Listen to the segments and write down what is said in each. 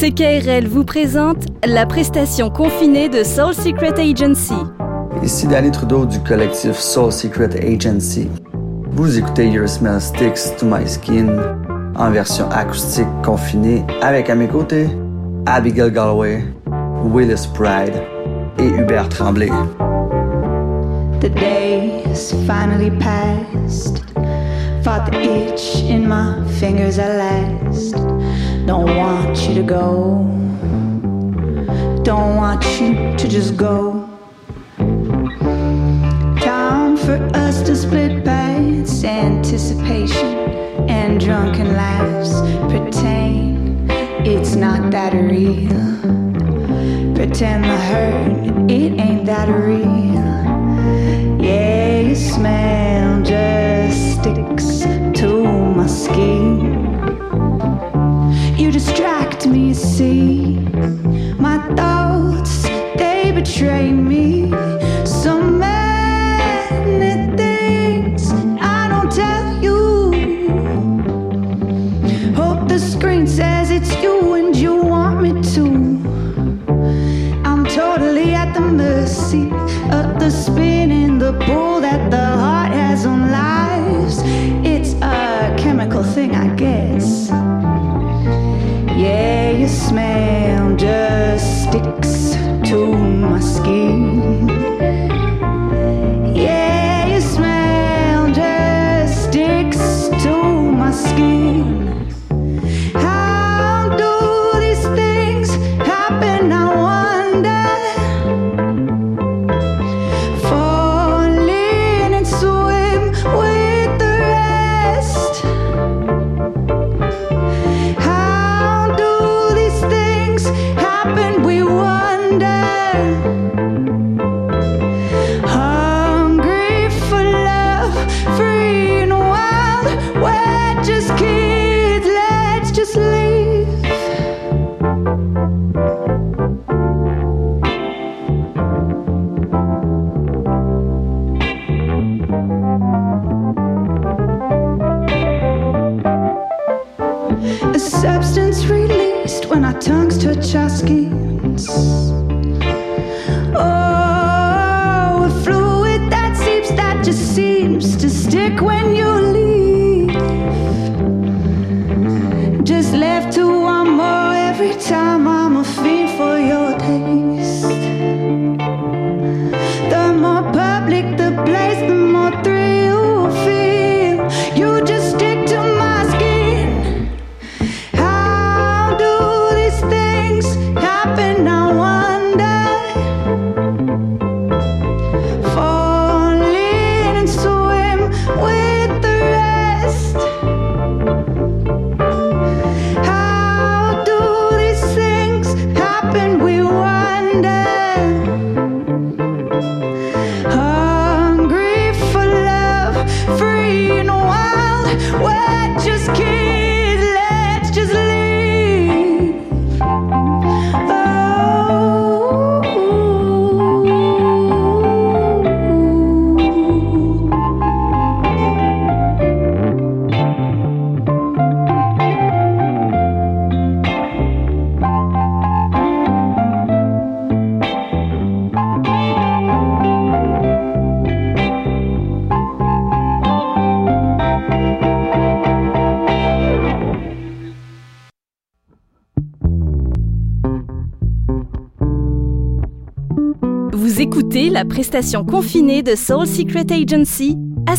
CKRL vous présente la prestation confinée de Soul Secret Agency. Ici Danny Trudeau du collectif Soul Secret Agency. Vous écoutez Your Smell Sticks to My Skin en version acoustique confinée avec à mes côtés Abigail Galway, Willis Pride et Hubert Tremblay. The days finally passed. Fought the itch in my fingers at last. Don't want you to go. Don't want you to just go. Time for us to split paths. Anticipation and drunken laughs. Pretend it's not that real. Pretend the hurt, it ain't that real. Yeah, your smell just sticks to my skin. Spin in the pull that the just seems to stick when you leave. Just left to one more every time I'm écoutez la prestation confinée de Soul Secret Agency à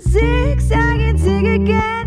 zigzag and zig again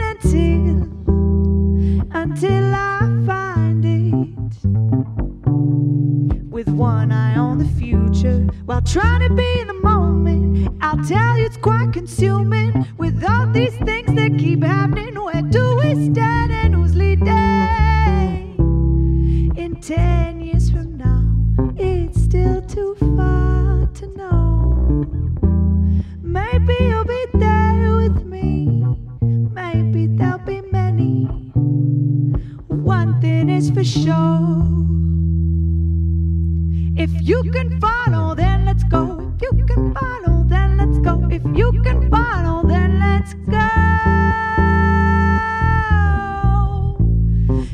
If you can follow, then let's go. If you can follow, then let's go. If you can follow, then let's go.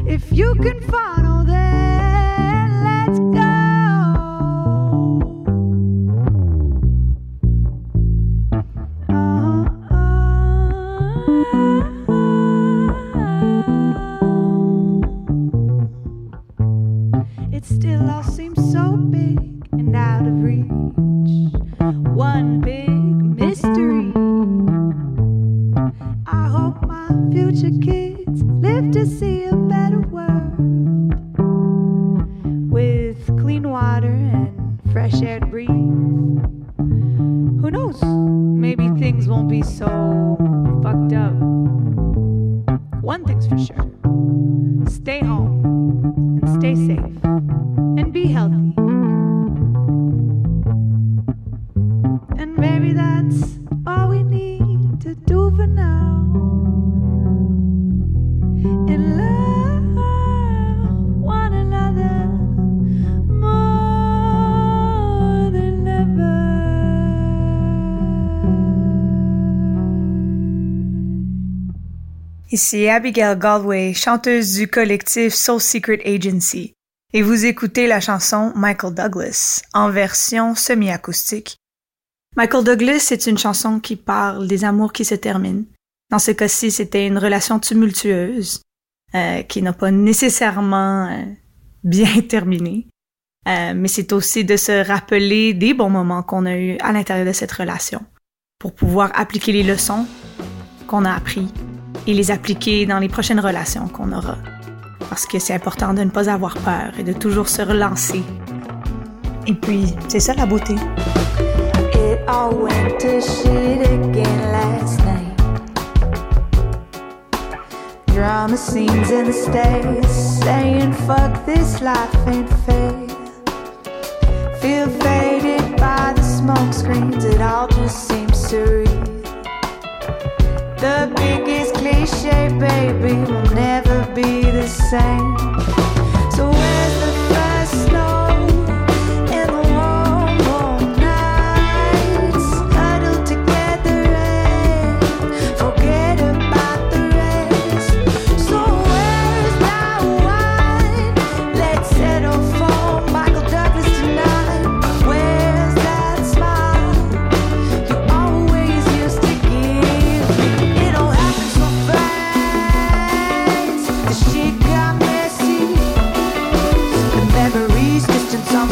If you can follow, then to see a better world with clean water and fresh air to breathe. Who knows? Maybe things won't be so fucked up. One thing's for sure stay home and stay safe and be healthy. Ici Abigail Galway, chanteuse du collectif Soul Secret Agency, et vous écoutez la chanson Michael Douglas en version semi-acoustique. Michael Douglas est une chanson qui parle des amours qui se terminent. Dans ce cas-ci, c'était une relation tumultueuse euh, qui n'a pas nécessairement euh, bien terminé. Euh, mais c'est aussi de se rappeler des bons moments qu'on a eus à l'intérieur de cette relation pour pouvoir appliquer les leçons qu'on a appris et les appliquer dans les prochaines relations qu'on aura. Parce que c'est important de ne pas avoir peur et de toujours se relancer. Et puis, c'est ça la beauté. It all went to shit again last night. Drama scenes in the States, saying fuck this life ain't fair. Feel faded by the smoke screens, it all just seems surreal. The biggest cliche, baby, will never be the same. So where's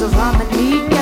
of harmony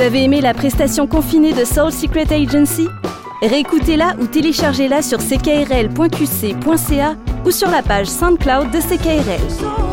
Vous avez aimé la prestation confinée de Soul Secret Agency? Réécoutez-la ou téléchargez-la sur ckrl.qc.ca ou sur la page SoundCloud de CKRL.